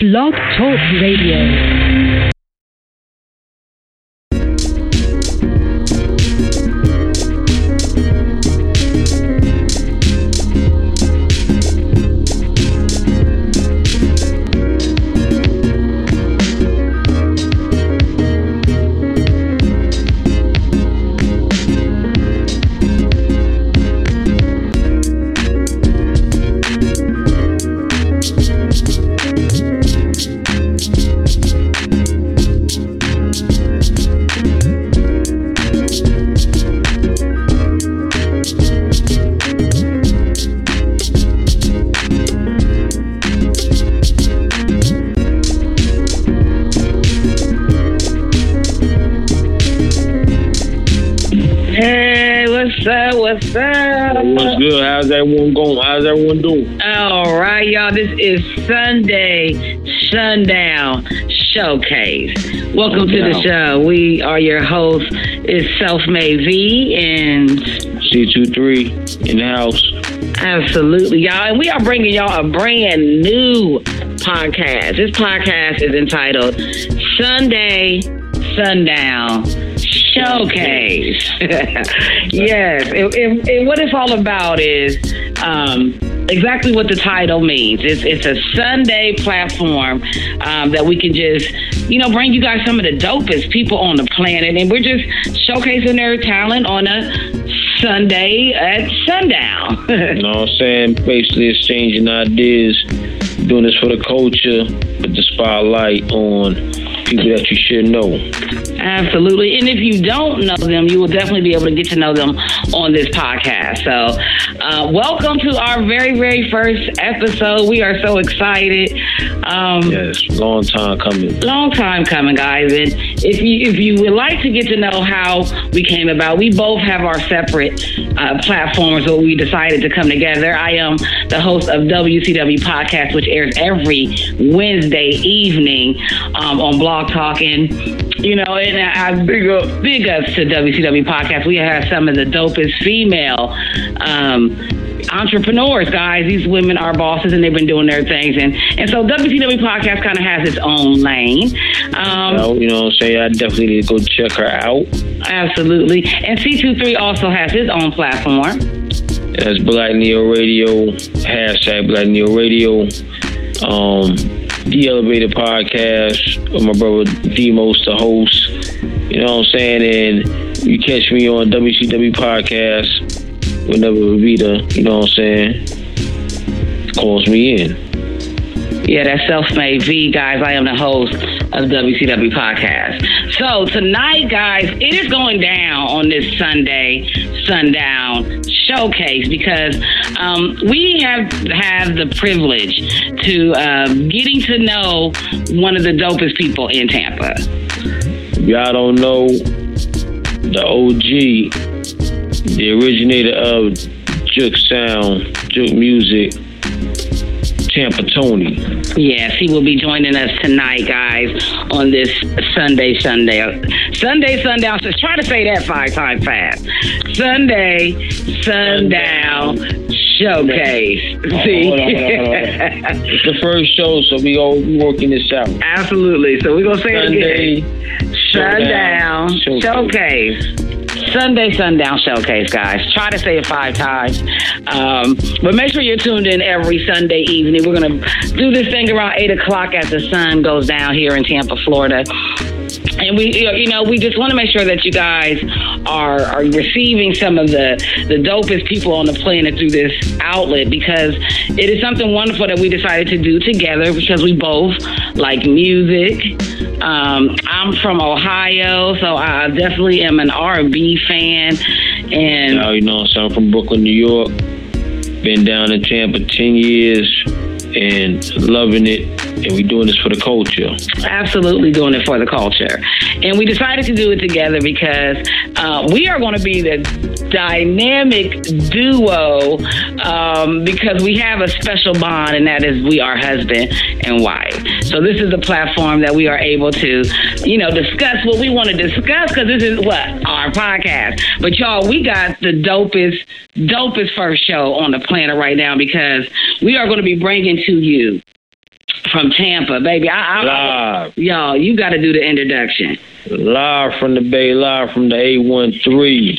Blog Talk Radio. Is Sunday Sundown Showcase. Welcome to the show. We are your hosts. It's Self Made V and C23 in the house. absolutely y'all, and we are bringing y'all a brand new podcast. This podcast is entitled Sunday Sundown Showcase. yes, and, and- and what it's all about is um, exactly what the title means. It's it's a Sunday platform um, that we can just you know bring you guys some of the dopest people on the planet, and we're just showcasing their talent on a Sunday at sundown. You know what I'm saying? Basically exchanging ideas, doing this for the culture, put the spotlight on people that you should know. Absolutely. And if you don't know them, you will definitely be able to get to know them on this podcast. So, uh, welcome to our very, very first episode. We are so excited. Um, Yes, long time coming. Long time coming, guys. And if you if you would like to get to know how we came about, we both have our separate uh, platforms where we decided to come together. I am the host of WCW Podcast, which airs every Wednesday evening um, on Blog Talk, and you know, and I big up big ups to WCW Podcast. We have some of the dopest female. Um, entrepreneurs, guys. These women are bosses, and they've been doing their things, and and so WCW podcast kind of has its own lane. Um, you know what I'm saying? I definitely need to go check her out. Absolutely, and C23 also has his own platform. That's Black Neo Radio, hashtag Black Neo Radio. Um, the Elevated Podcast with my brother Demos, the host. You know what I'm saying? And you catch me on WCW Podcast whenever Vita, you know what I'm saying, calls me in. Yeah, that's Self-Made V, guys. I am the host of WCW Podcast. So tonight, guys, it is going down on this Sunday sundown showcase because um, we have have the privilege to um, getting to know one of the dopest people in Tampa. Y'all don't know, the OG, the originator of Juke Sound, Juke Music, Tampa Tony. Yes, he will be joining us tonight, guys, on this Sunday, Sunday, Sunday, sundown. So try to say that five times fast. Sunday, sundown showcase. See, Hold on, hold on, hold on. It's the first show, so we all working this out. absolutely. So we're gonna say it again. Sunday, Sundown Showcase. showcase. Sunday Sundown Showcase, guys. Try to say it five times. Um, but make sure you're tuned in every Sunday evening. We're going to do this thing around 8 o'clock as the sun goes down here in Tampa, Florida. And we, you know, we just want to make sure that you guys are are receiving some of the the dopest people on the planet through this outlet because it is something wonderful that we decided to do together because we both like music. Um, I'm from Ohio, so I definitely am an R&B fan, and Now, you know, so I'm from Brooklyn, New York. Been down in Tampa 10 years and loving it. And we're doing this for the culture. absolutely doing it for the culture. And we decided to do it together because uh, we are going to be the dynamic duo um, because we have a special bond, and that is we are husband and why. So this is a platform that we are able to, you know, discuss what we want to discuss because this is what our podcast. But y'all, we got the dopest, dopest first show on the planet right now because we are going to be bringing to you from Tampa, baby. I, I, Live. y'all, you got to do the introduction. Live from the Bay, live from the 813.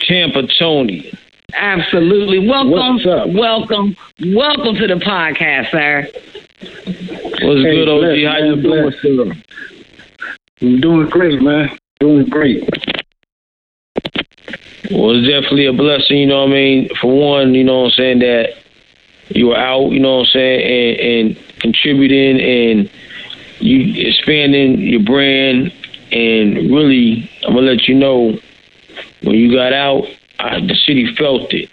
Tampa Tony. Absolutely. Welcome, What's up? welcome, welcome to the podcast, sir. What's Hey, good, OG? bless, How man, you doing, bless. sir? I'm doing great, man. Doing great. Well, it's definitely a blessing, you know what I mean? For one, you know what I'm saying, that you were out, you know what I'm saying, and, and contributing and you expanding your brand. And really, I'm going to let you know when you got out, I, the city felt it.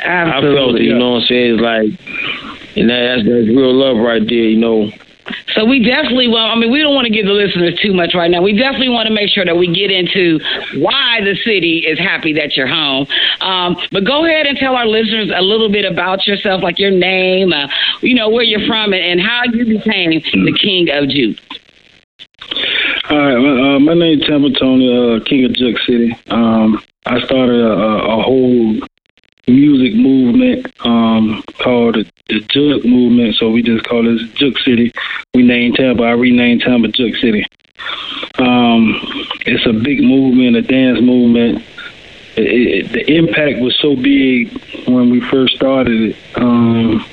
I felt it, Absolutely. you know what I'm saying? It's like, and that, that's, that's real love right there, you know. So we definitely well, I mean, we don't want to give the listeners too much right now. We definitely want to make sure that we get into why the city is happy that you're home. Um, but go ahead and tell our listeners a little bit about yourself, like your name, uh, you know, where you're from, and, and how you became the king of Juke. All right, my, uh, my name's Tampa Tony, uh, King of Juke City. Um, I started a, a, whole music movement um, called the, the Juke Movement, so we just call it Juke City. We named Tampa. I renamed Tampa Juke City. Um, it's a big movement, a dance movement. It, it, the impact was so big when we first started it, um,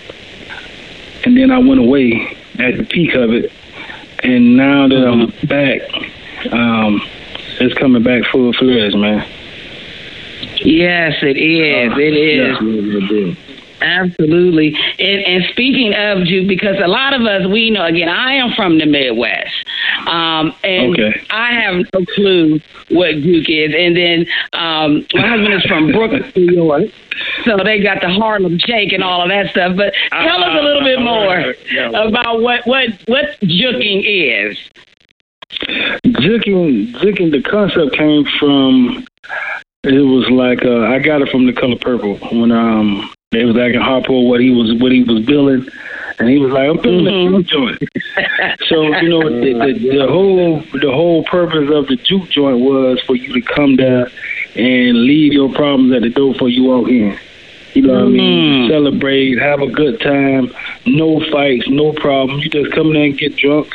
and then I went away at the peak of it and now that I'm back, um, it's coming back full fledged, man. Yes, it is. It is. Absolutely. And, and speaking of Juke, because a lot of us, we know, again, I am from the Midwest. Um, and Okay. I have no clue what Juke is. And then um, my husband is from Brooklyn, New York. So they got the Harlem Shake and all of that stuff. But tell us a little bit more about what, what, what juking is. Juking, juking, the concept came from. It was like uh, I got it from the color purple when um they was asking Harpo what he was what he was billing, and he was like, "I'm billing Mhm. a juke joint." so you know the, the the whole the whole purpose of the juke joint was for you to come there and leave your problems at the door for you walk in. You know what I mean? Mm. Celebrate, have a good time, no fights, no problem. You just come there and get drunk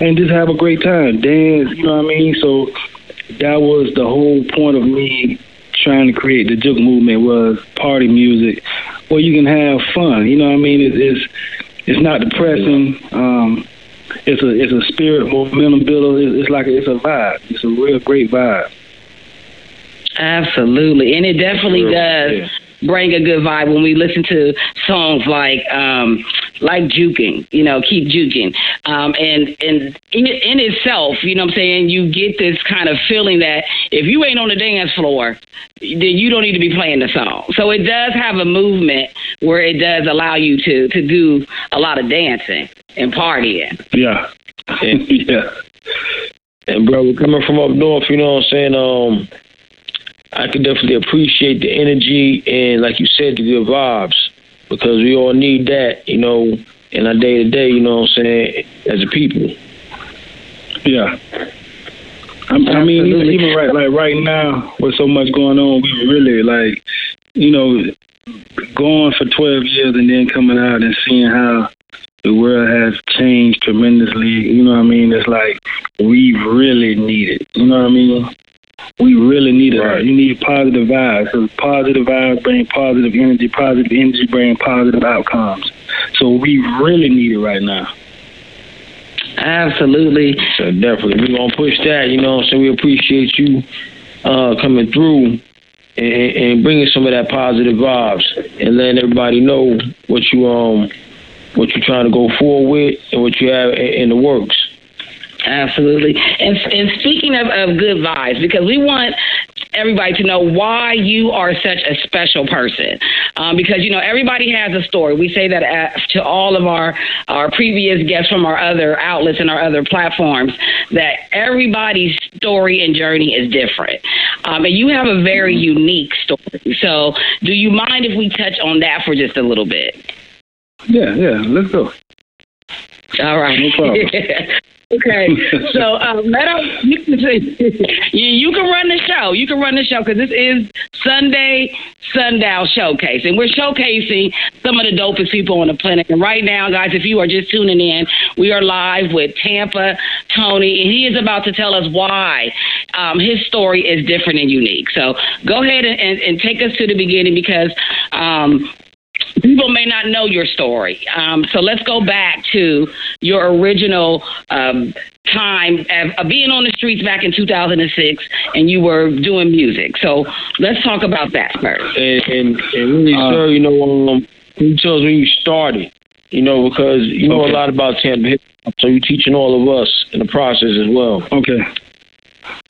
and just have a great time, dance. You know what I mean? So that was the whole point of me trying to create the juke movement was party music where you can have fun. You know what I mean? It's it's, it's not depressing. Um, it's a it's a spirit momentum builder. It's, it's like a, it's a vibe. It's a real great vibe. Absolutely. And it definitely does yeah. bring a good vibe when we listen to songs like um like juking, you know, keep juking. Um and and in, in itself, you know what I'm saying, you get this kind of feeling that if you ain't on the dance floor, then you don't need to be playing the song. So it does have a movement where it does allow you to to do a lot of dancing and partying. Yeah, And, yeah. and bro, we're coming from up north, you know what I'm saying? Um, I can definitely appreciate the energy and, like you said, the good vibes because we all need that, you know, in our day to day, you know what I'm saying, as a people. Yeah. I'm, I mean, even, even right like right now, with so much going on, we really like, you know, going for 12 years and then coming out and seeing how the world has changed tremendously. You know what I mean? It's like we really need it. You know what I mean? We really need it. Right. You need positive vibes. So positive vibes bring positive energy. Positive energy bring positive outcomes. So we really need it right now. Absolutely. So definitely, we're gonna push that. You know, so we appreciate you uh, coming through and, and bringing some of that positive vibes and letting everybody know what you um what you're trying to go forward with and what you have in, in the works. Absolutely. And and speaking of, of good vibes, because we want everybody to know why you are such a special person. Um, because you know everybody has a story. We say that uh to all of our our previous guests from our other outlets and our other platforms that everybody's story and journey is different. Um, and you have a very unique story. So, do you mind if we touch on that for just a little bit? Yeah, yeah. Let's go. All right. No problem. Okay, so um, let us. You can, you, can run the show. You can run the show because this is Sunday Sundown Showcase, and we're showcasing some of the dopest people on the planet. And right now, guys, if you are just tuning in, we are live with Tampa Tony, and he is about to tell us why um, his story is different and unique. So go ahead and, and, and take us to the beginning because. Um, people may not know your story. Um, so let's go back to your original um, time of, of being on the streets back in 2006 and you were doing music. So let's talk about that first. And, and, and really, Uh, sir, you know, um, can you tell us when you started? You know, because you know Okay. a lot about Tampa hip hop, so you're teaching all of us in the process as well. Okay.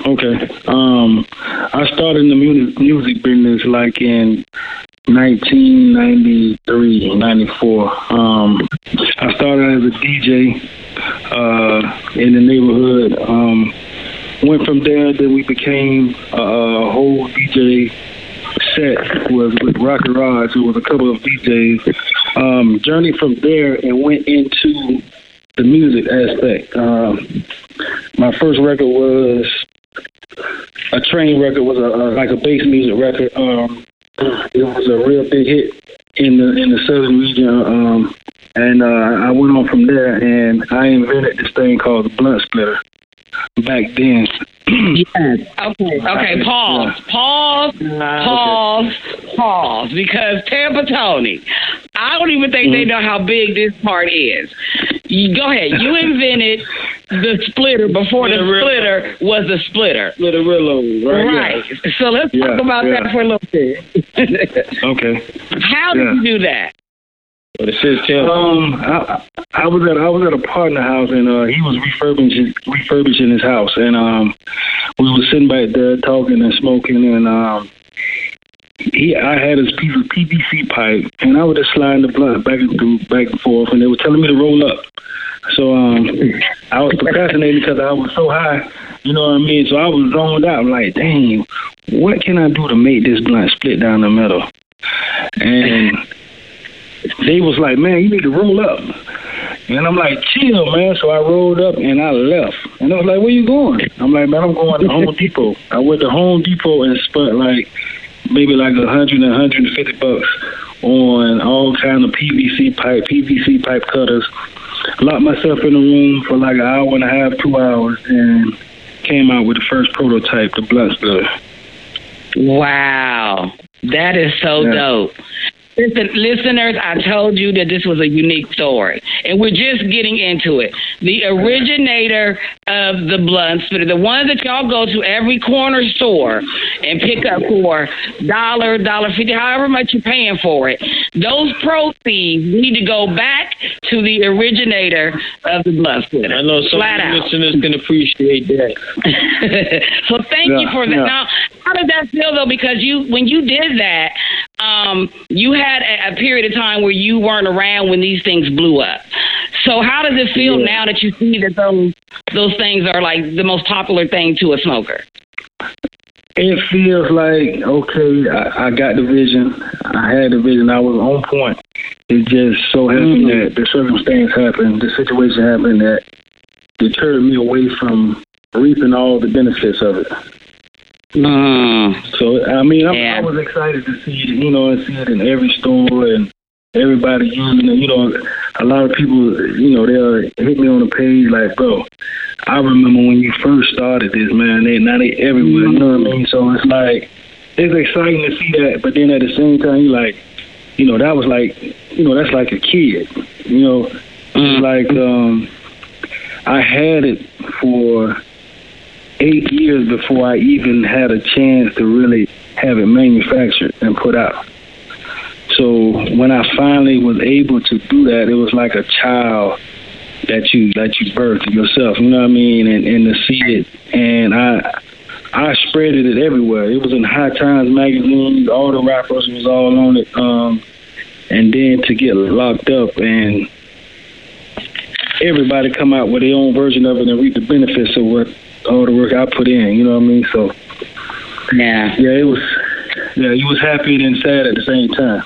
Okay. Um, I started in the music music business like in 1993, 94. Um, I started as a DJ uh, in the neighborhood. Um, went from there, then we became a, a whole DJ set was with Rocket Rods, who was a couple of DJs. Um, journeyed from there and went into the music aspect. Um, my first record was a train record was a, a like a bass music record. Um, it was a real big hit in the in the southern region. Um, and uh, I went on from there, and I invented this thing called the blunt splitter. Back then, Yes. Okay. Okay. Pause. Pause. Pause. Pause. Because Tampa Tony, I don't even think they know how big this part is. You, go ahead. You invented the splitter before the splitter was a splitter. Splitterillo, Right. Right. So let's talk about yeah. that for a little bit. okay. how did Yeah. you do that? But it says Tampa. Um, I, I was at I was at a partner house and uh, he was refurbishing refurbishing his house and um, we were sitting back there talking and smoking and um, he I had his piece of PVC pipe and I was just sliding the blunt back and back and forth and they were telling me to roll up. So um, I was procrastinating because I was so high, you know what I mean. So I was zoned out. I'm like, dang, what can I do to make this blunt split down the middle? And they was like, man, you need to roll up. And I'm like, chill, man. So I rolled up and I left. And I was like, where you going? I'm like, man, I'm going to Home Depot. I went to Home Depot and spent like maybe like a hundred and hundred and fifty bucks on all kind of PVC pipe, PVC pipe cutters. Locked myself in a room for like an hour and a half, two hours, and came out with the first prototype, the blunt splitter. Wow. That is so Yeah. dope. Listen, listeners, I told you that this was a unique story, and we're just getting into it. The originator of the blunt splitter, the one that y'all go to every corner store and pick up for dollar, dollar fifty, however much you're paying for it. Those proceeds need to go back to the originator of the blunt splitter. I know some Flat of out. listeners can appreciate that. so thank you for that. yeah. Now, how did that feel though? Because you, when you did that, um, you had a, a period of time where you weren't around when these things blew up. So how does it feel Yeah. now that you see that those those things are like the most popular thing to a smoker? It feels like okay, I, I got the vision. I had the vision. I was on point. It just so happened Mhm. that the circumstance happened, the situation happened that deterred me away from reaping all the benefits of it. Mm. So I mean, I, Yeah. I was excited to see it, you know, and see it in every store and everybody using it. You know, a lot of people, you know, they'll hit me on the page like, bro, I remember when you first started this, man. They now they everywhere. You know what I mean? So it's like it's exciting to see that, but then at the same time, you like, you know, that was like, you know, that's like a kid. You know, it's Mm. like um, I had it for eight years before I even had a chance to really have it manufactured and put out. So when I finally was able to do that, it was like a child that you that you birthed yourself. You know what I mean? And and to see it, and I I spreaded it everywhere. It was in High Times magazine. All the rappers was all on it. Um, and then to get locked up and everybody come out with their own version of it and reap the benefits of what all the work I put in. You know what I mean? So Yeah. yeah, it was. Yeah, you was happy and sad at the same time.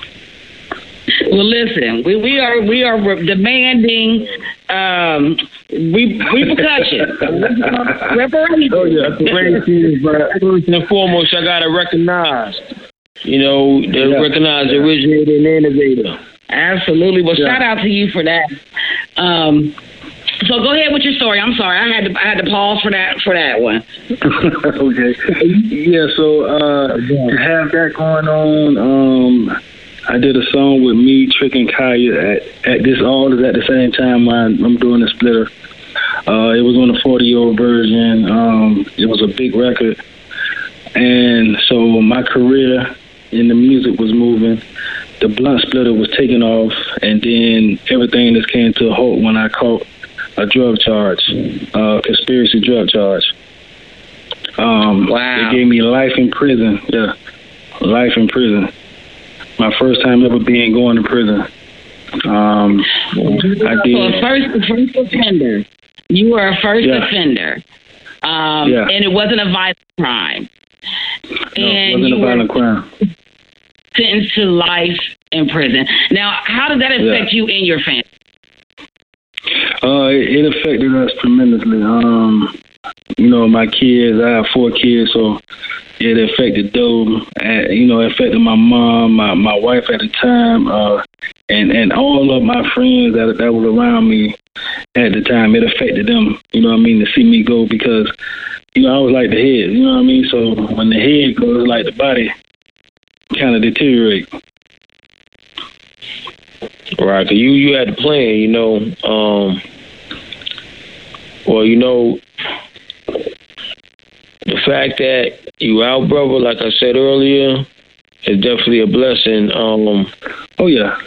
Well, listen, we, we are we are demanding um, re- repercussion. Oh yeah, reparations. But first and foremost, I gotta recognize. You know, they Yeah. recognize the originator and innovator. Absolutely. Well, Yeah. shout out to you for that. Um, so go ahead with your story. I'm sorry, I had to I had to pause for that for that one. okay. Yeah, so uh, to have that going on, um, I did a song with me, Trick and Khia at, at this all is at the same time I'm, I'm doing the splitter. Uh, it was on the 40 year old version. Um, it was a big record. And so my career in the music was moving. The blunt splitter was taking off, and then everything just came to a halt when I caught a drug charge, uh, conspiracy drug charge. Um, Wow. They gave me life in prison. Yeah, life in prison. My first time ever being going to prison. Um, I So a first first offender. You were a first Yeah. offender. Um, Yeah. and it wasn't a violent crime. No, and wasn't a violent crime. sentenced to life in prison. Now, how did that affect you and your family? Uh, it, it affected us tremendously. Um, you know, my kids, I have four kids, so it affected them. Uh, you know, affected my mom, my, my wife at the time, uh, and, and all of my friends that, that was around me at the time. It affected them, you know what I mean, to see me go because, you know, I was like the head, you know what I mean? So when the head goes, like the body kind of deteriorate. Right, 'cause you you had the plan, you know. Um, well, you know, the fact that you out, brother, like I said earlier, is definitely a blessing. Um, Oh, yeah.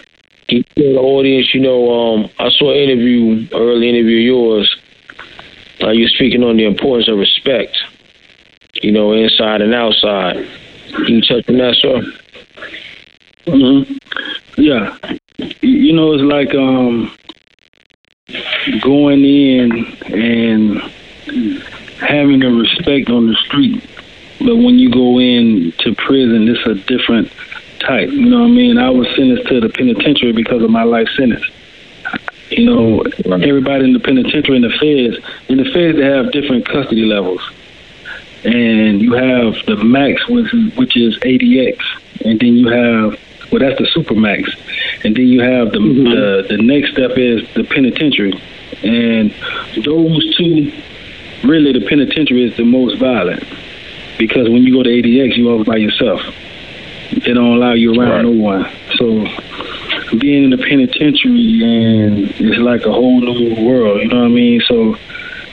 tell the audience, you know, um, I saw an interview, early interview of yours. Uh, you're speaking on the importance of respect, you know, inside and outside. Can you touch on that, sir? hmm Yeah. You- You know, it's like um going in and having the respect on the street. But when you go in to prison, it's a different type. You know what I mean? I was sentenced to the penitentiary because of my life sentence. You know, everybody in the penitentiary and the feds, in the feds, they have different custody levels. And you have the max, which is, which is ADX. And then you have, well, that's the super max. And then you have the, mm-hmm. the, the next step is the penitentiary. And those two, really, the penitentiary is the most violent. Because when you go to ADX, you're always by yourself. They don't allow you around Right. no one. So being in the penitentiary and it's like a whole new world, you know what I mean? So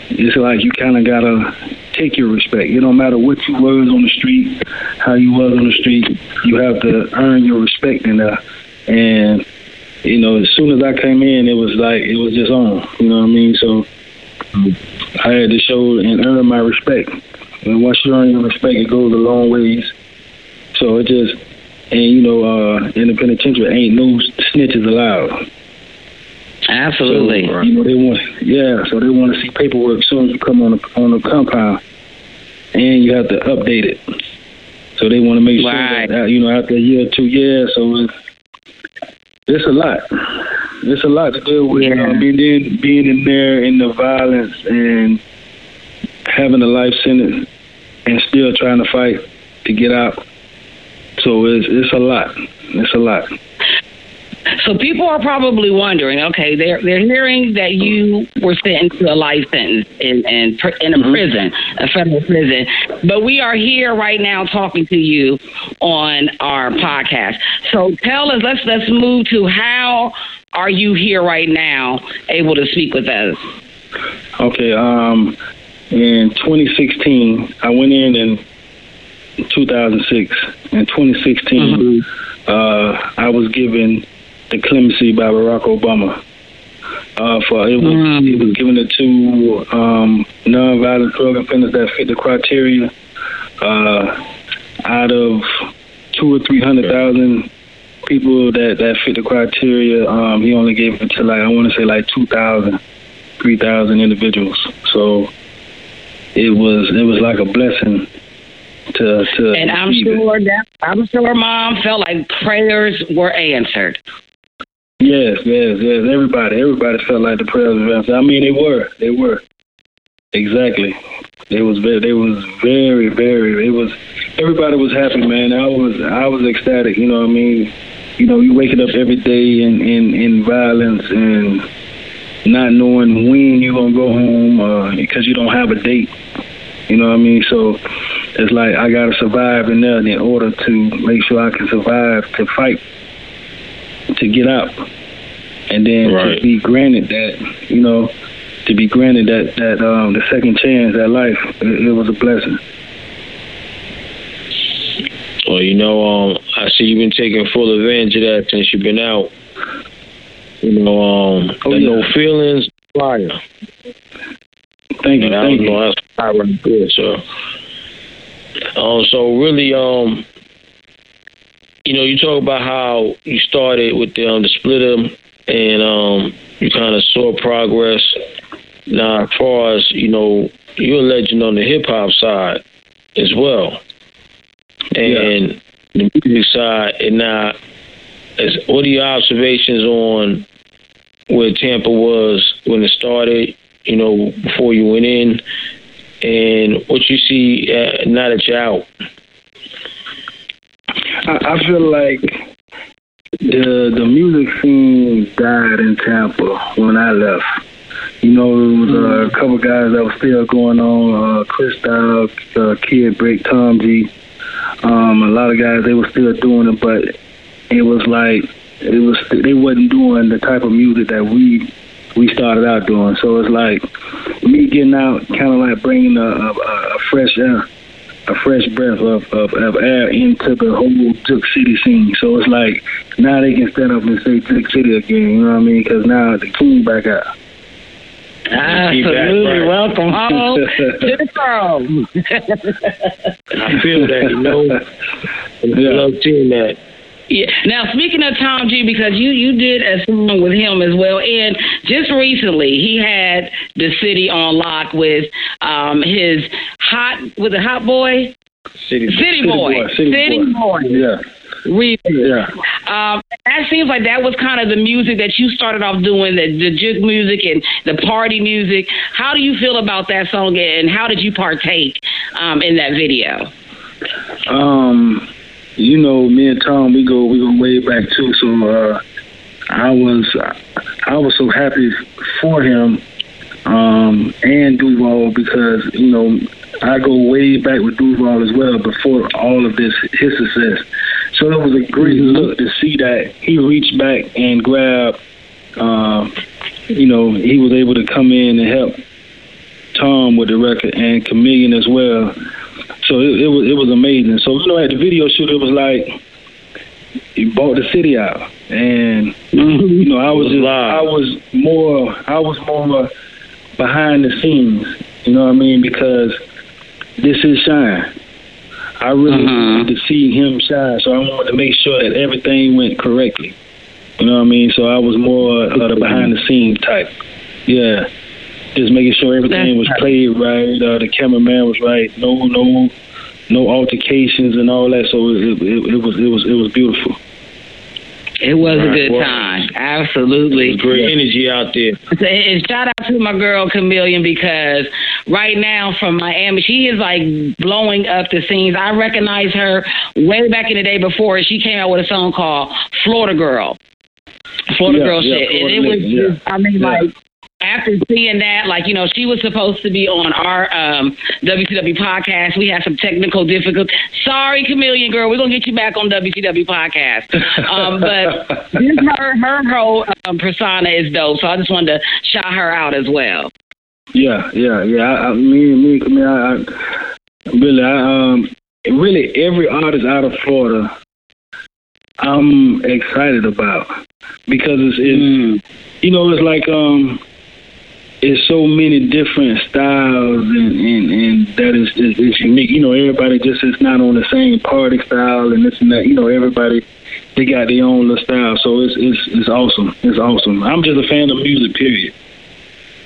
it's like you kind of gotta take your respect. It don't matter what you was on the street, how you was on the street. You have to earn your respect in there. And you know, as soon as I came in, it was like it was just on. You know what I mean? So I had to show and earn my respect. And once you earn your respect, it goes a long ways. So it just and you know, uh, in the penitentiary, ain't no snitches allowed. Absolutely. So, you know, they want, yeah. So they want to see paperwork as soon as you come on the on the compound, and you have to update it. So they want to make Right. sure that you know after a year or two, yeah. So it's, it's a lot. It's a lot to deal with. Yeah. being in, being in there in the violence and having a life sentence and still trying to fight to get out. So it's it's a lot. It's a lot. So people are probably wondering, okay, they're they're hearing that you were sentenced to a life sentence in in, in a Mhm. prison, a federal prison, but we are here right now talking to you on our podcast. So tell us, let's let's move to how are you here right now, able to speak with us? Okay. Um, in 2016, I went in in 2006. In 2016, uh, I was given the clemency by Barack Obama. Uh, for it was, Mm. it was given it to um, nonviolent drug offenders that fit the criteria. Uh, out of two or three hundred thousand people that that fit the criteria, um, he only gave it to like I want to say like 2,000, 3,000 individuals. So it was it was like a blessing to to And I'm receive it. sure that I'm sure mom felt like prayers were answered. Yes, yes, yes. Everybody, everybody felt like the prayers were answered. I mean, they were, they were. Exactly. It was very, they was very, very. It was everybody was happy, man. I was, I was ecstatic. You know what I mean? You know, you waking up every day in in in violence and not knowing when you're gonna go home uh, because you don't have a date. You know what I mean? So it's like I gotta survive in there in order to make sure I can survive to fight to get out, and then Right. to be granted that you know to be granted that that um, the second chance at life it, it was a blessing. Well, you know, um, I see you've been taking full advantage of that since you've been out. You know, um, Oh, yeah. no feelings fire. Thank you, And thank you. know, that's fire right there. So, um, so really, um, you know, you talk about how you started with the, um, the splitter, and um, you kind of saw progress. Now, as far as you know, you're a legend on the hip hop side as well, and the music side. And now, as, what are your observations on where Tampa was when it started? You know, before you went in, and what you see uh, now that you're out. I, I feel like the the music scene died in Tampa when I left. You know, there was uh, a couple guys that were still going on. Uh, Chris Dial, uh, Kid Brick, Tom G. Um, a lot of guys they were still doing it, but it was like it was they wasn't doing the type of music that we we started out doing. So it's like me getting out, kind of like bringing a, a, a fresh air a fresh breath of, of, of air into the whole Juke City scene. So it's like now they can stand up and say Juke City again. You know what I mean? Because now the king back out. Absolutely. right. Welcome home to the throne. I feel that, you know. Yeah. I love seeing that. Yeah. Now, speaking of Tom G, because you you did a song with him as well, and just recently he had the city on lock with um his hot with a hot boy City. city, boy City boy. Yeah, remix. yeah. Um, that seems like that was kind of the music that you started off doing, the, the juke music and the party music. How do you feel about that song, and how did you partake um, in that video? Um, you know, me and Tom, we go we go way back too. So uh, I was I was so happy for him um, and Duval because you know I go way back with Duval as well before all of this his success. So it was a great look to see that he reached back and grabbed. Um, you know, he was able to come in and help Tom with the record and Chameleon as well. So it, it was it was amazing. So you know, at the video shoot, it was like he bought the city out, and you know, I was just I was more I was more behind the scenes. You know what I mean? Because this is shine. I really Mhm. wanted to see him shine, so I wanted to make sure that everything went correctly. You know what I mean? So I was more uh, the behind the scenes type. Yeah, just making sure everything was played right. Uh, the cameraman was right. No, no, no altercations and all that. So it, it, it was it was it was beautiful. It was a good well- time. Absolutely. Great energy out there. And shout out to my girl Chameleon because right now from Miami, she is like blowing up the scenes. I recognize her way back in the day before she came out with a song called Florida Girl. Florida Yeah, Girl yeah, shit. And it was yeah. I mean, like, after seeing that, like, you know, she was supposed to be on our um, WCW podcast. We had some technical difficulties. Sorry, Chameleon Girl. We're going to get you back on WCW podcast. Um, but her, her whole um, persona is dope. So I just wanted to shout her out as well. Yeah, yeah, yeah. I, I me, me, me. I, I really, I, um, really, every artist out of Florida, I'm excited about because it's, it's you know, it's like um, it's so many different styles and and, and that is is it's unique. You know, everybody just is not on the same party style and this and that. You know, everybody they got their own little style. So it's it's it's awesome. It's awesome. I'm just a fan of music. Period.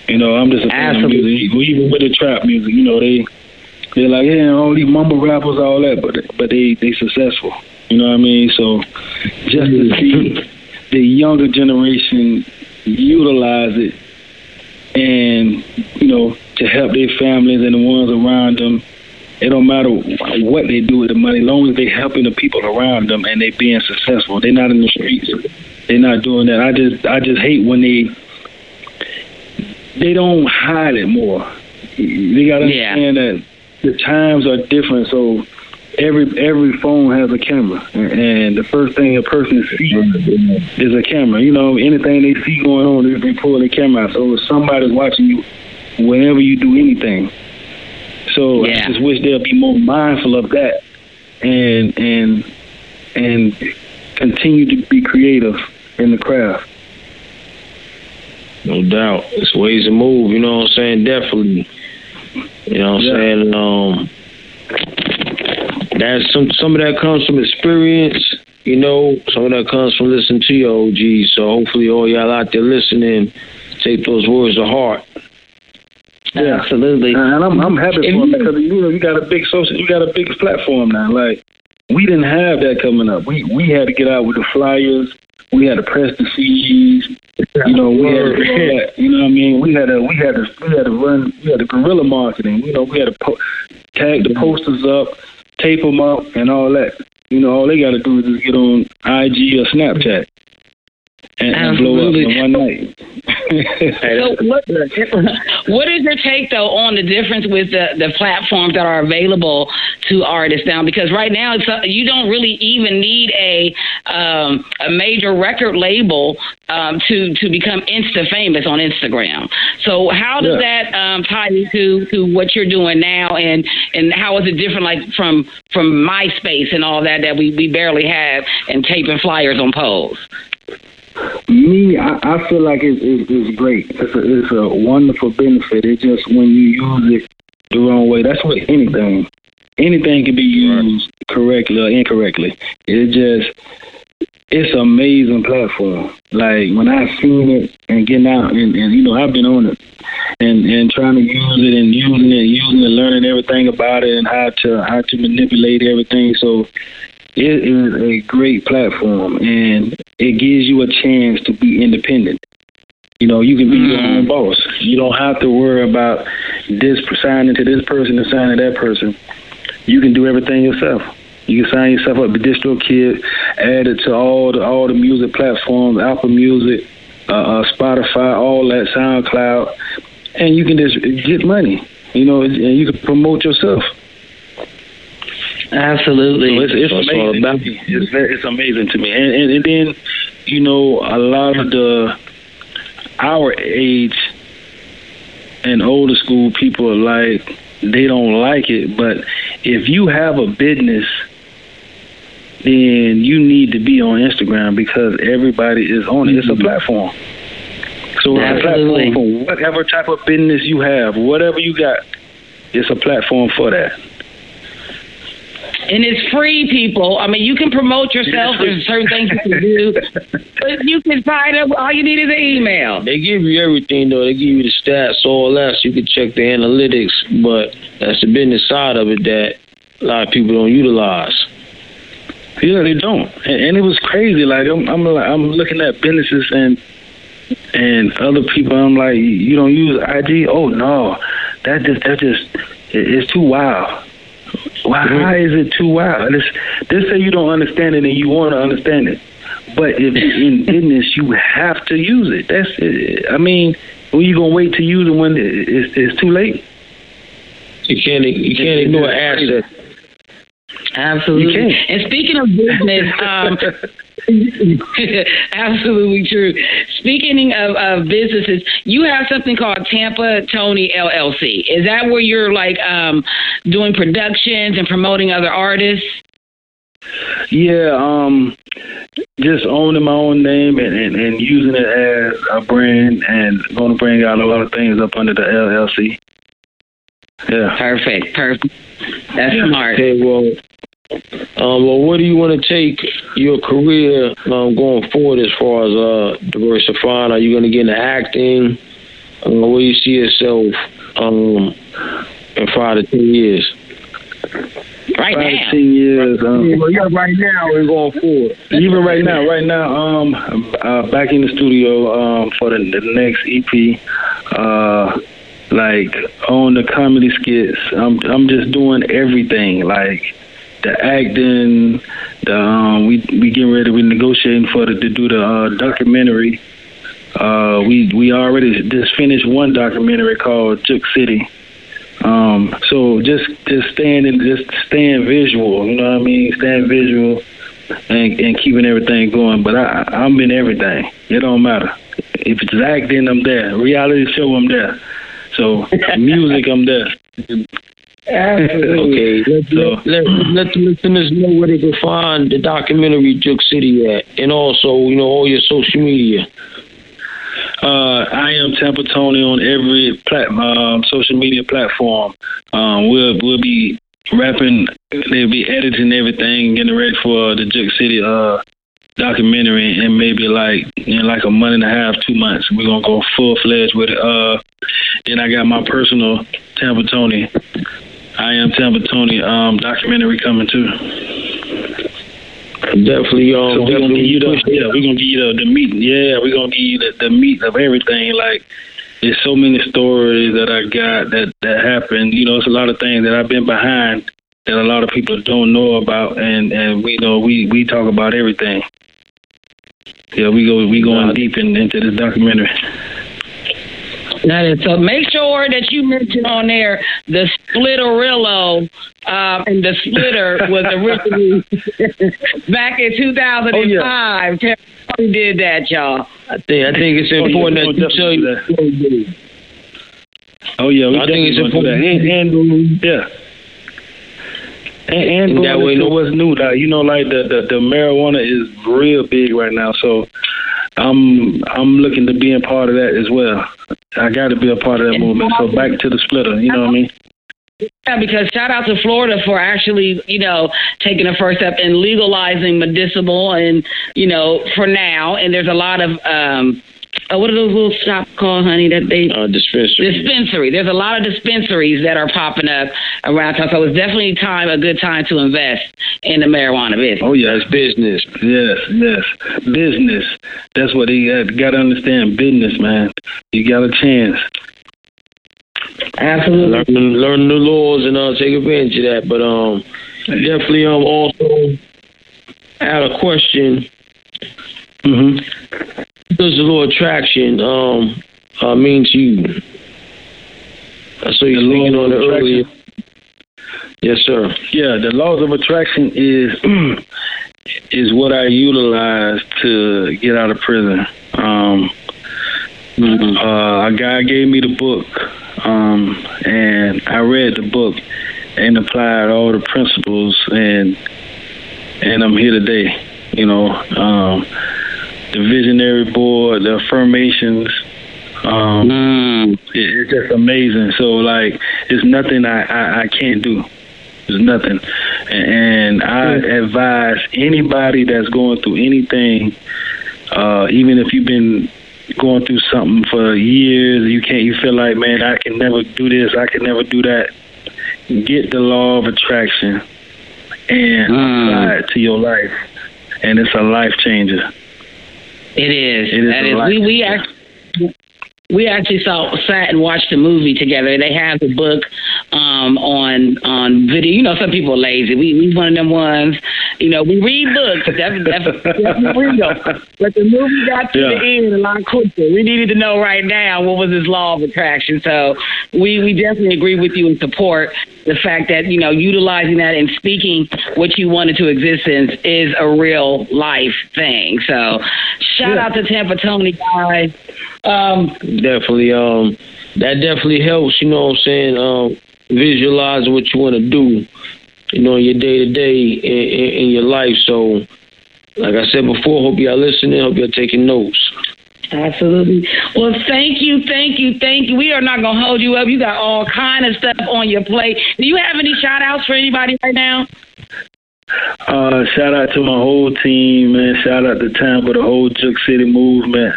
You know, I'm just a fan Absolutely. of music. Even with the trap music, you know, they they're like, yeah, all these mumble rappers, all that, but but they they successful. You know what I mean? So just to see the younger generation utilize it and you know to help their families and the ones around them. It don't matter what they do with the money, as long as they helping the people around them and they being successful. They're not in the streets. They're not doing that. I just I just hate when they they don't hide it more. They got to Yeah. understand that the times are different. So every every phone has a camera, and, and the first thing a person sees is a camera. You know, anything they see going on, they, they pull the camera out. So if somebody's watching you whenever you do anything. So Yeah. I just wish they'll be more mindful of that, and and and continue to be creative in the craft. No doubt. It's ways to move, you know what I'm saying? Definitely. You know what I'm Yeah. saying? Um that's some some of that comes from experience, you know, some of that comes from listening to your OGs. So hopefully all y'all out there listening take those words to heart. Yeah. Absolutely. And I'm I'm happy for them you- because you know you got a big social, you got a big platform now. Like we didn't have that coming up. We we had to get out with the flyers. We had to press the CDs. You know, we had all that. You know what I mean? We had to we had to we had to run. We had to guerrilla marketing. You know, we had to po- tag the posters up, tape them up, and all that. You know, all they got to do is just get on IG or Snapchat and, and blow up Absolutely. in one night. So what, what is your take though on the difference with the, the platforms that are available to artists now? Because right now it's uh you don't really even need a um, a major record label um, to to become insta famous on Instagram. So how does Yeah. that um, tie into to what you're doing now, and and how is it different like from from MySpace and all that that we, we barely have and taping flyers on poles? Me, I, I feel like it's, it's, it's great. It's a, it's a wonderful benefit. It's just when you use it the wrong way. That's what anything. Anything can be used correctly or incorrectly. It just, it's an amazing platform. Like when I seen it and getting out, and, and you know, I've been on it and and trying to use it and using it, using it, learning everything about it and how to how to manipulate everything. So it is a great platform and it gives you a chance to be independent. You know, you can be your own boss. You don't have to worry about this signing to this person and signing to that person. You can do everything yourself. You can sign yourself up with DistroKid, add it to all the all the music platforms, Apple Music, uh, uh, Spotify, all that, SoundCloud, and you can just get money. You know, and you can promote yourself. Absolutely. So it's, it's all amazing. about- to me. It's, it's amazing to me. And, and, and then, you know, a lot of the our age and older school people are like they don't like it. But if you have a business, then you need to be on Instagram because everybody is on it. It's a platform. So it's a platform for whatever type of business you have, whatever you got, it's a platform for that. And it's free, people. I mean, you can promote yourself. There's certain things you can do. but you can sign up. All you need is an email. They give you everything though. They give you the stats, all that, so you can check the analytics. But that's the business side of it that a lot of people don't utilize. Yeah, they don't, and, and it was crazy. Like I'm, I'm, like, I'm looking at businesses and and other people. I'm like, you don't use IG? Oh no, that just that just it- it's too wild. Why is it too wild? This they say you don't understand it and you want to understand it, but if in business you have to use it. That's it. I mean, when you gonna wait to use it when it- it's, it's too late? You can't you can't ignore assets. Absolutely. And speaking of business, um, absolutely true. Speaking of, of businesses, you have something called Tampa Tony LLC. Is that where you're like um, doing productions and promoting other artists? Yeah, um, just owning my own name and, and, and using it as a brand and going to bring out a lot of things up under the LLC. Yeah. Perfect. Perfect. That's smart. Okay, well, um, well, where do you want to take your career um, going forward as far as uh, diversifying? Are you going to get into acting? Uh, where do you see yourself um, in five to ten years? Right five, now. ten years. Um, Well, yeah, right now we're going forward. even right now, right now, um, uh, back in the studio um, for the, the next EP. Uh, like on the comedy skits, I'm I'm just doing everything. Like the acting, the um, we we getting ready. We negotiating for the to do the uh, documentary. Uh, we we already just finished one documentary called Juke City. Um, so just just staying in, just staying visual. You know what I mean? Staying visual and and keeping everything going. But I I'm in everything. It don't matter. If it's acting, I'm there. Reality show, I'm there. So music, I'm there. Okay, let, So- let, let, let the listeners know where they can find the documentary Juke City at, and also, you know, all your social media. Uh, I am Tampa Tony on every plat- um, social media platform. Um, we'll we'll be rapping. They'll be editing everything, getting ready for the Juke City uh, documentary, and maybe like in like a month and a half, two months, we're gonna go full fledged with it. Uh, then I got my personal Tampa Tony. I am Tampa Tony um, documentary coming too. Definitely, um, So we're gonna give you the yeah, we're gonna give you the, the meat. Yeah, we're gonna give you the, the meat of everything. Like there's so many stories that I got that that happened. You know, it's a lot of things that I've been behind that a lot of people don't know about, and and we know we we talk about everything. Yeah, we go we going deep in, into this documentary. That is so. Make sure that you mention on there the Splitterillo, um, and the Splitter was originally back in 2005. Terry Tony did that, y'all. I think I think it's Oh, yeah, important that you tell you. Oh yeah, we I think it's definitely gonna do important. that. And, and yeah. And, and, And that way no- what's new, like you know, like the, the the marijuana is real big right now. So I'm I'm looking to be a part of that as well. I got to be a part of that movement. So back to the splitter, you know what I mean? Yeah, because shout out to Florida for actually, you know, taking the first step in legalizing medicinal and, you know, for now. And there's a lot of, um, uh, what are those little shops called, honey, that they Uh, dispensary. dispensary. There's a lot of dispensaries that are popping up around town. So it's definitely time a good time to invest in the marijuana business. Oh yeah, That's business. yes, yes. Business. That's what they got, got to understand. Business, man. You got a chance. Absolutely. Learn, learn the laws and uh, take advantage of that. But um, definitely um also add a question. hmm What does the law of attraction um uh, mean to you? I saw you speaking on it earlier. Yes, sir. Yeah, the laws of attraction is is what I utilize to get out of prison. Um, uh, a guy gave me the book, um, and I read the book and applied all the principles, and and I'm here today. You know, um, the visionary board, the affirmations. Um, Mm. it, it's just amazing. So like, it's nothing I, I, I can't do. There's nothing, and I advise anybody that's going through anything, uh, even if you've been going through something for years, you can't. You feel like, man, I can never do this. I can never do that. Get the law of attraction and Mm. apply it to your life, and it's a life changer. It is. It is That a is. lot. We we actually we actually saw sat and watched the movie together. They have the book um, on on video. You know, some people are lazy. We we one of them ones. You know, we read books. Definitely, definitely, definitely read them. But the movie got to Yeah. the end a lot quicker. We needed to know right now what was his law of attraction. So we we definitely agree with you and support the fact that you know utilizing that and speaking what you want into existence is a real life thing. So shout Yeah. out to Tampa Tony guys. Um, Definitely. Um, that definitely helps. You know what I'm saying? Um, visualize what you want to do. You know, in your day to day in in your life. So, like I said before, hope y'all listening. Hope y'all taking notes. Absolutely. Well, thank you, thank you, thank you. We are not gonna hold you up. You got all kind of stuff on your plate. Do you have any shout outs for anybody right now? Uh, shout out to my whole team, man. Shout out to Tampa, the whole Juke City movement.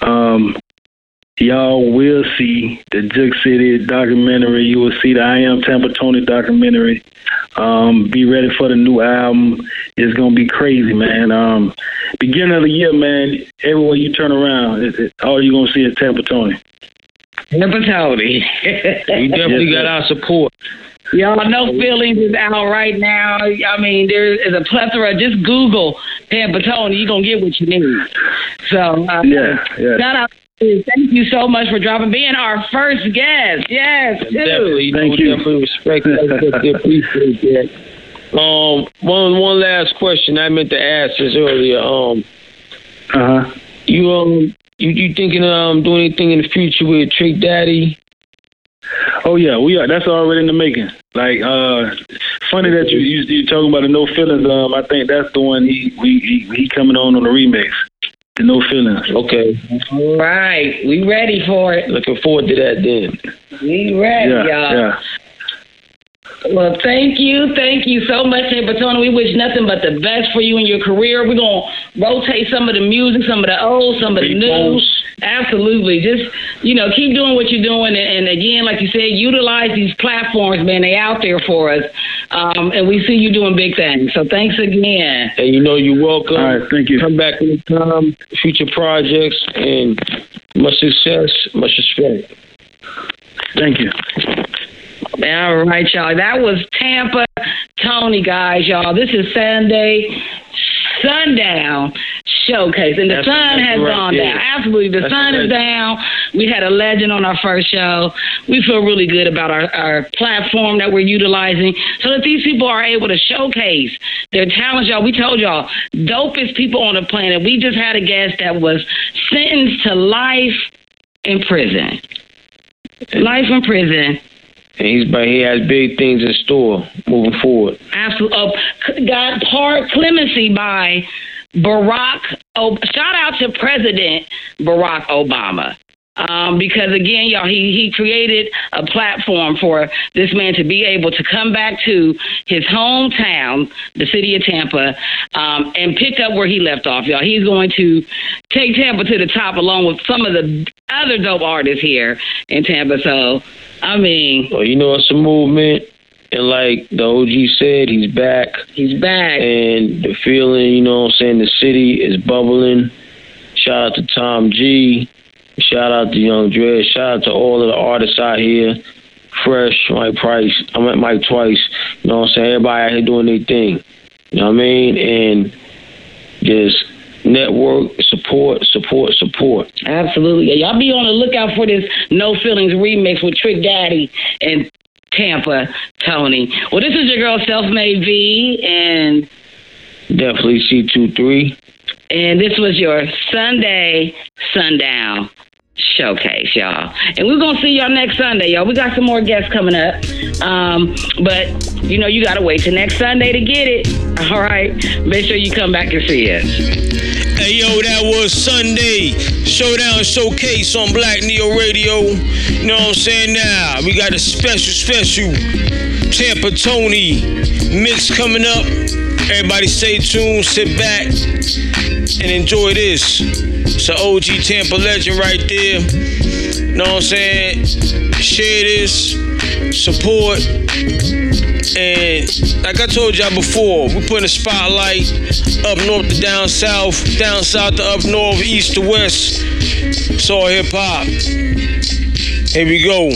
Um, y'all will see the Juke City documentary. You will see the I Am Tampa Tony documentary. Um, be ready for the new album. It's gonna be crazy, man. Um, beginning of the year, man. Everywhere you turn around, it, it, all you're gonna see is Tampa Tony. Tampa Tony. We definitely Yes, got our support. Y'all, no feelings is out right now. I mean, there is a plethora. Just Google Tampa Tony. You're going to get what you need. So, uh, Yeah, yeah. shout out. To you. Thank you so much for dropping, being our first guest. Yes, too. Definitely, Thank you. definitely respect that. definitely appreciate that. Um, one one last question I meant to ask this earlier. Um, Uh huh. you um, you you thinking um doing anything in the future with Trick Daddy? Oh yeah, we are. That's already in the making. Like, uh, funny that you you you talking about the no feelings. Um, I think that's the one he we he, he coming on on the remix. No feelings. Okay, All right. We ready for it. looking forward to that then. We ready, Yeah, y'all. yeah. Well, thank you. Thank you so much, Tampa Tony. We wish nothing but the best for you in your career. We're going to rotate some of the music, some of the old, some of the new. Absolutely. Just, you know, keep doing what you're doing. And, and again, like you said, utilize these platforms, man. They out there for us. Um, and we see you doing big things. So thanks again. And you know you're welcome. All right, thank you. Come back anytime. Future projects and much success, much respect. Thank you. All right, y'all. That was Tampa Tony, guys, y'all. This is Sunday sundown showcase, and the That's- sun that's has right, gone yeah. down. Absolutely, the That's sun is down. We had a legend on our first show. We feel really good about our, our platform that we're utilizing, so that these people are able to showcase their talents. Y'all, we told y'all, dopest people on the planet. We just had a guest that was sentenced to life in prison. Life in prison. And he's but he has big things in store moving forward. absolute uh, got part clemency by Barack. Ob- Shout out to President Barack Obama. Um, because again, y'all, he, he created a platform for this man to be able to come back to his hometown, the city of Tampa, um, and pick up where he left off, y'all. He's going to take Tampa to the top along with some of the other dope artists here in Tampa. So, I mean, Well, you know it's a movement, and like the OG said, he's back. he's back. and the feeling, you know what I'm saying, the city is bubbling. Shout out to Tom G. Shout out to Young Dread. Shout out to all of the artists out here. Fresh, Mike Price. I met Mike twice. You know what I'm saying? Everybody out here doing their thing. You know what I mean? And just network, support, support, support. Absolutely. Y'all be on the lookout for this No Feelings remix with Trick Daddy and Tampa Tony. Well, this is your girl Self Made V, and Definitely C23. and this was your Sunday Sundown showcase, y'all. And we're gonna see y'all next Sunday, y'all. We got some more guests coming up, um, but you know you gotta wait till next Sunday to get it. All right, make sure you come back and see us. Hey yo, that was Sunday Sundown Showcase on Black Neo Radio. You know what I'm saying? Now we got a special, special Tampa Tony mix coming up. Everybody stay tuned, sit back, and enjoy this. It's an OG Tampa legend right there. Know what I'm saying? Share this, support. And like I told y'all before, we putting a spotlight up north to down south, down south to up north, east to west. It's all hip hop. Here we go.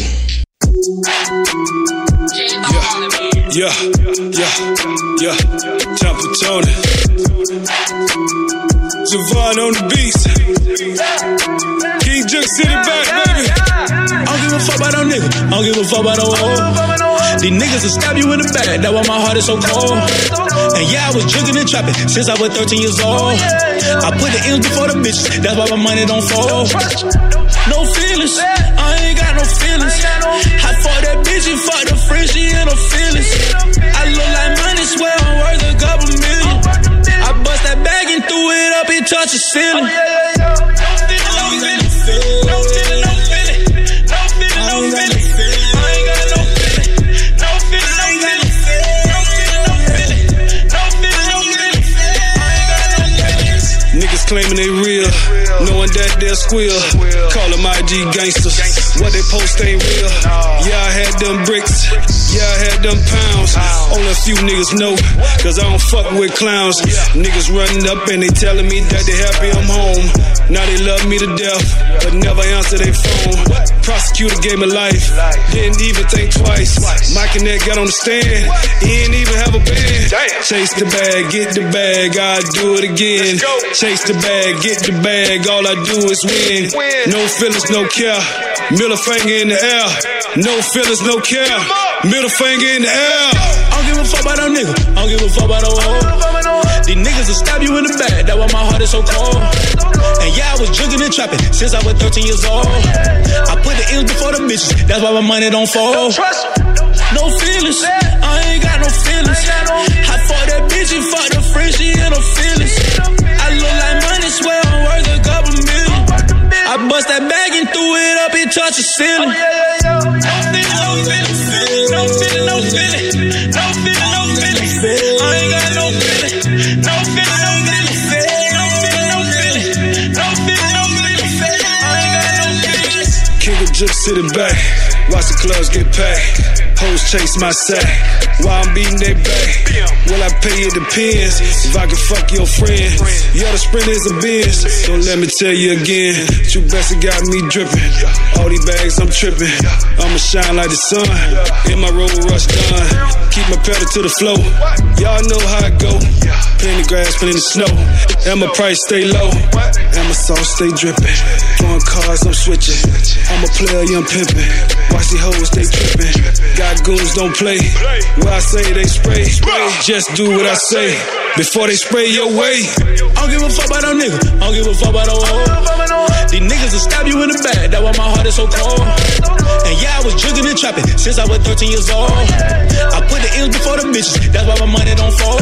Yeah, yeah, yeah, Tampa Tony. Javon on the beats. King Juke City back, baby. I don't give a fuck about no nigga. I don't give a fuck about no hoe. These niggas will stab you in the back. That's why my heart is so cold. And yeah, I was jugging and trapping since I was 13 years old. I put the M's before the bitches. That's why my money don't fold. No feelings. I ain't got no feelings. I fuck that bitch and fuck the friend. She ain't no feelings. I look like money. Swear I'm worth a couple million. I bust that bag and threw it up and touched the ceiling. No feeling no billy. I ain't got no penny. No feeling no minute. No feeling no filling. No feeling, no really. I ain't got no penny. Niggas claiming they real, knowing that they'll squeal. Call them IG gangsters. What they post ain't real. Yeah, I had them bricks. Yeah, I had them pounds. Only a few niggas know, cause I don't fuck with clowns. Niggas running up and they telling me that they happy I'm home. Now they love me to death, but never answer their phone. Prosecutor gave me life, didn't even think twice. Mike and that got on the stand, he didn't even have a band. Chase the bag, get the bag, I do it again. Chase the bag, get the bag, all I do is win. No feelings, no care. Middle finger in the air. No feelings, no care. Middle finger in the air. I don't give a fuck about no nigga. I don't give a fuck about no hoe. These niggas will stab you in the back. That's why my heart is so cold. And yeah, I was jugging and trapping since I was 13 years old. I put the ills before the bitches. That's why my money don't fall. No feelings. I ain't got no feelings. I fuck that bitch and fuck the friend. She ain't no feelings. And threw it up and touched the ceiling. No feeling, no feeling, no feeling, no feeling, no feeling, no feeling. I ain't got no feeling, no feeling, no feeling, no feeling, no feeling, no feeling, no feeling. I ain't got no feelings. King of Drip sitting back, watch the clubs get packed. Hoes chase my sack while I'm beating they back. Will I pay? It depends. If I can fuck your friend, yeah, the sprint is a biz. Don't let me tell you again. You best got me dripping. All these bags, I'm tripping. I'ma shine like the sun. In my road rush done. Keep my pedal to the flow. Y'all know how it go. Plenty grass, plenty snow. And my price stay low. And my sauce stay dripping. Throwing cars, I'm switching. I'm a player, I'm pimping. Watch these hoes, they tripping. Got goons, don't play. Where I say they spray. Just do what I say. Before they spray your way. I don't give a fuck about no nigga. I don't give a fuck about no hoe. These niggas will stab you in the back. That's why my heart is so cold. And yeah, I was jugging and trapping since I was 13 years old. I put the ills before the bitches. That's why my money don't fall.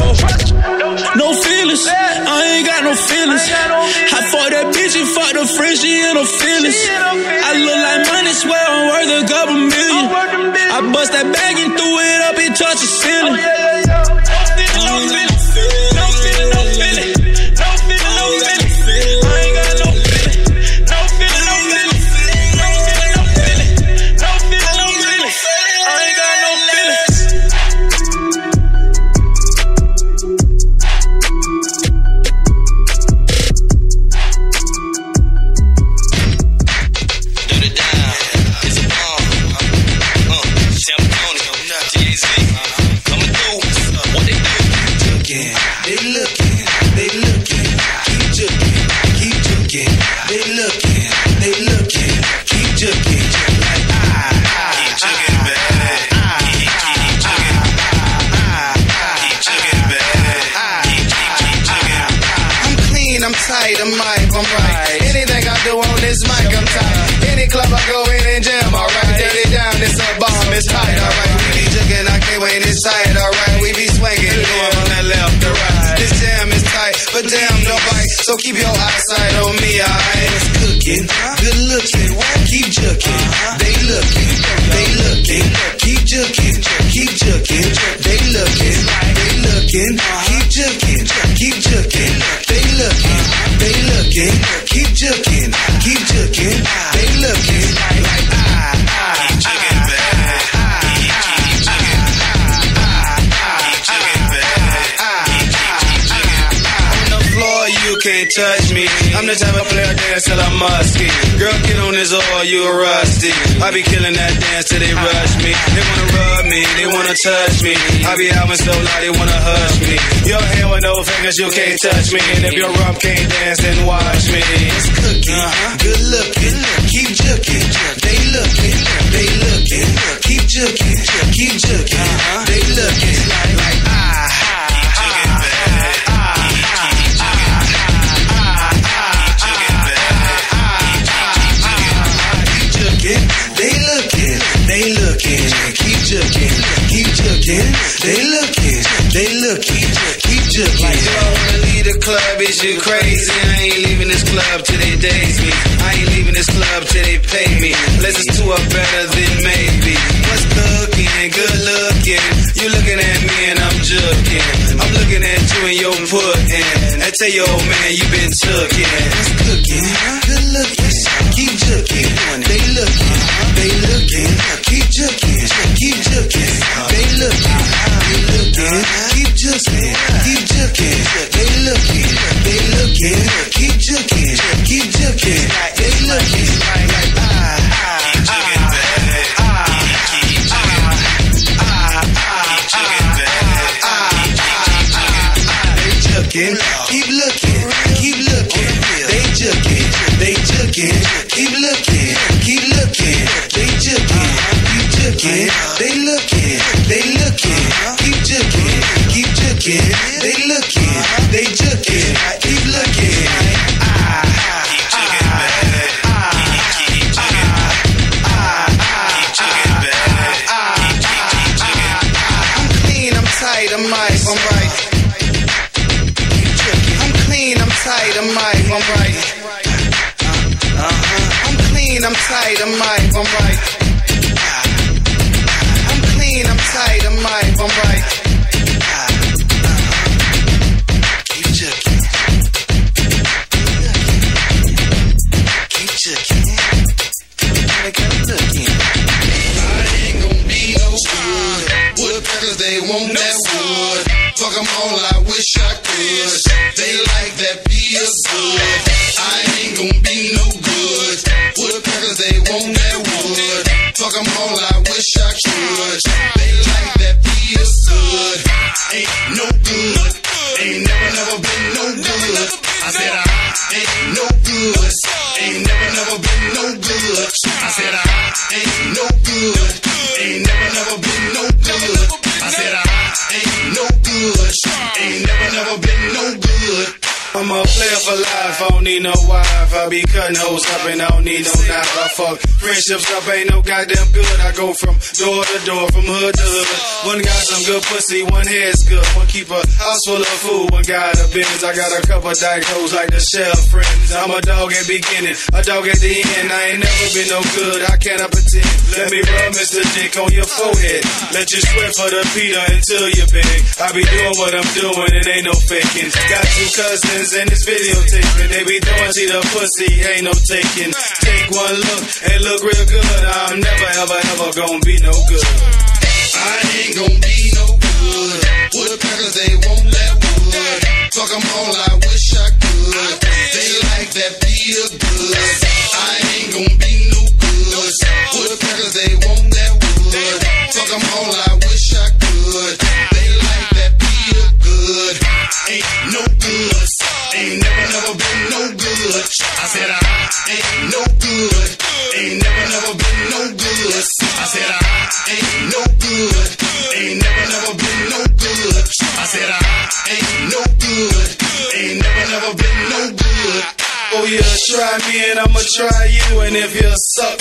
No feelings. I ain't got no feelings. I fuck that bitch and fuck the friend. She ain't no feelings. I look like money. Swear I'm worth a couple million. I bust that bag and threw it up and touched the ceiling. So keep your eyesight on me, alright. It's cooking, good looking, keep jugging. They looking, they looking, keep jugging, keep jugging. They looking, they looking, keep jugging, keep jugging. They looking, they looking, keep jugging, touch me. I'm the type of player dance till I'm musky. Girl, get on this oil, you a rusty. I be killing that dance till they rush me. They wanna rub me, they wanna touch me. I be having so loud, they wanna hush me. Your hand with no fingers, you can't touch me. And if your rump can't dance, then watch me. It's cooking, uh-huh. good looking, keep jugging. They looking, they looking, keep jugging, keep jugging. Uh-huh. They looking club, is you crazy? I ain't leaving this club till they daze me. I ain't leaving this club till they pay me. Unless it's two or better than maybe. What's looking? Good looking. You looking at me and I'm joking. I'm looking at you and your pudding. I tell you, old man, you been tookin'. What's cooking? Good looking. Keep jooking. They looking. They looking. Keep jooking. Keep jooking. They looking. They looking juking, keep juking. They looking like ah ah ah ah They juking, keep looking, keep looking. They juking, they juking, keep looking, keep looking. They juking, keep juking. They looking, they looking, keep juking, keep juking. They looking, they juking, keep looking. I'm clean, I'm tight, I'm right, I'm right. I'm clean, I'm tight, I'm right, I'm right. Uh-huh. I'm clean, I'm tight, I'm right, I'm right. I'm clean, I'm tight, I'm right, I'm right. No wife. I be cutting hoes up and I don't need no knife. I fuck friendships up, ain't no goddamn good. I go from door to door, from hood to hood. One got some good pussy, one head's good. One keep a house full of food, one got a business. I got a couple dyke hoes like the shell friends. I'm a dog at beginning, a dog at the end. I ain't never been no good, I cannot pretend. Let me rub Mr. Dick on your forehead. Let you sweat for the Peter until you beg. I be doing what I'm doing, it ain't no faking. Got two cousins in this videotaping. They be see the pussy, ain't no taking. Take one look and look real good. I'm never, ever, ever gonna be no good. I ain't gon' be no good. Woodpeckers, they want that wood. Fuck 'em all, I try me and I'ma try you. And if you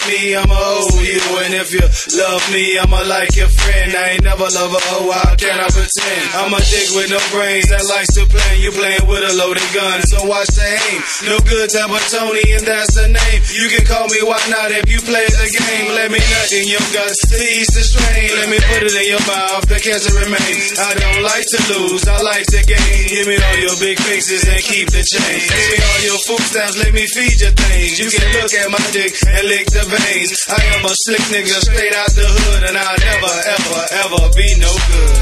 suck me, I'ma owe you. And if you love me, I'ma like your friend. I ain't never love a hoe, how can I pretend? I'm a dick with no brains that likes to play. You playing with a loaded gun, so watch the aim. No good type of Tony, and that's the name. You can call me why not if you play the game. Let me nut in your guts to ease the strain. Let me put it in your mouth, the cancer remains. I don't like to lose, I like to gain. Give me all your big faces and keep the change. Give me all your food stamps, let me feed your things. You can look at my dick and lick the veins. I am a slick nigga straight out the hood, and I'll never, ever, ever be no good.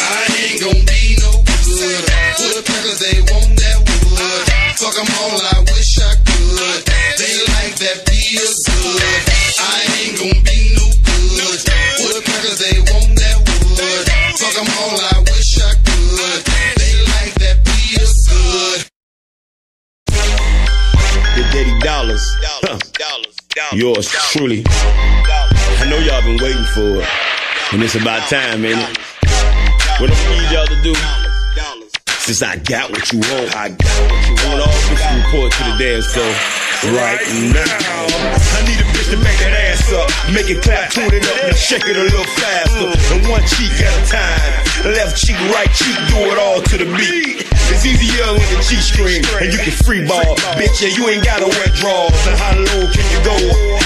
I ain't gon' be no good. Woodpeckers, they want that wood. Fuck 'em all, I wish I could. They like that beer good. I ain't gon' be no good. Woodpeckers, they want that wood. Fuck 'em all, I Dollars. Yours truly. I know y'all been waiting for it. And it's about time, ain't it? What I need y'all to do, since I got what you want, I got what you want. All this report to the dance floor right now. I need a bitch to make that up, make it clap, tune it up, and shake it a little faster. And one cheek at a time, left cheek, right cheek, do it all to the beat. It's easier with the G string, and you can free ball, bitch. Yeah, you ain't gotta wear drawers. And how low can you go?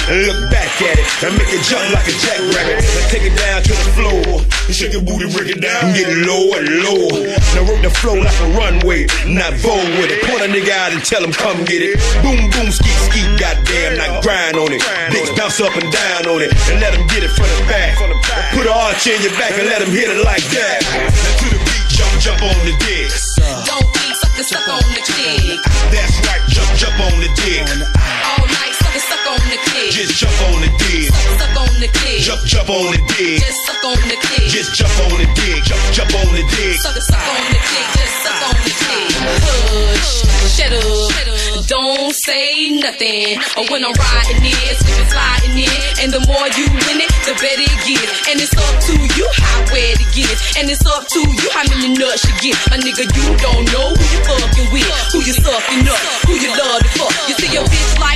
And look back at it, and make it jump like a jackrabbit. And take it down to the floor, and shake your booty, break it down, and get lower and lower. Now work the flow like a runway, not vogue with it. Point a nigga out and tell him come get it. Boom, boom, skeet, skeet, goddamn, now grind on it. Dicks bounce up and down on it, and let him get it from the back. Put an arch in your back and let him hit it like that. Now to the beat, jump, jump on the dick. Don't be sucker, suck on the dick. That's right, jump, jump on the dick. All night, sucker, suck on the dick. Just jump on the dick. Suck on the dick. Jump, jump on the dick. Just suck on the dick. Just jump on the dick. Jump, jump on the dick. Sucker, suck on the dick. Just suck on the dick. Hush, shut up. Don't say nothing. Or when I'm riding it, slipping, sliding it. And the more you win it, the better it gets. And it's up to you how wet it gets. And it's up to you how many nuts you get. A nigga, you don't know who you fucking with. Who you sucking up. Who you love to fuck. You see a bitch like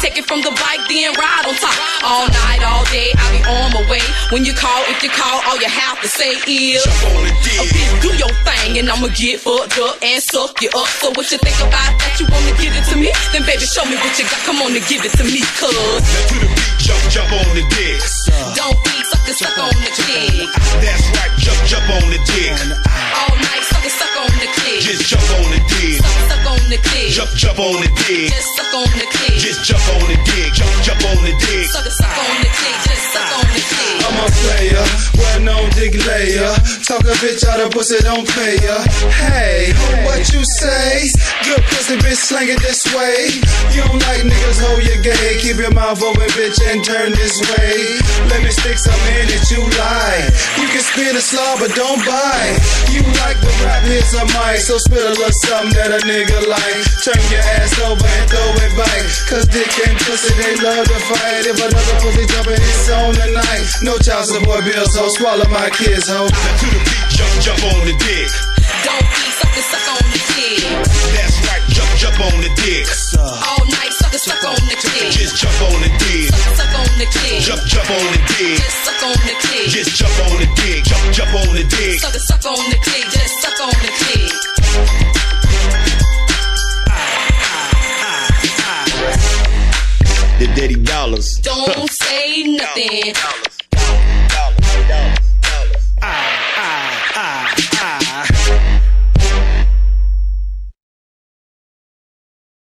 take it from the bike, then ride on top. All night, all day, I be on my way. When you call, if you call, all you have to say is, a bitch, do your thing, and I'ma get fucked up and suck you up. So what you think about that? You wanna give it to me? Then baby, show me what you got. Come on and give it to me, cuz. Now to the beat, jump, jump on the dick. Don't be sucker, suck on the dick. That's right, jump, jump on the dick. All night, sucker, suck on the dick. Just jump on the dick. Sucker, suck on the dick. Jump, jump on the dick. Just suck on the dick. Just jump on the dick. Jump, jump on the dick. Sucker, suck on the dick. Just suck on the dick. I'm a player, well known dick layer. Talk a bitch out of pussy, don't pay ya. Hey, what you say? Good pussy, bitch, slang it this way. You don't like niggas, hold your gay. Keep your mouth open, bitch, and turn this way. Let me stick some in that you like. You can spit a slaw, but don't bite. You like the rap, here's a mic. So spit a little something that a nigga like. Turn your ass over and throw it back. Cause dick and pussy, they love to fight. If another pussy jumping, it's on tonight. No child support bills, so swallow my kids, ho. Now to the beat, jump, jump on the dick. Don't be sucker, suck on the dick. That's right, jump, jump on the dick. All night, sucker, suck on the dick. Just jump on the dick. Sucker, suck on the dick. Jump, jump on the dick. Just suck on the dick. Just jump on the dick. Jump, jump on the dick. Sucker, suck on the dick. Just suck on the dick. The dirty Dollars. Don't say nothing. Dollars, dollars, dollars, dollars. Ah, ah, ah.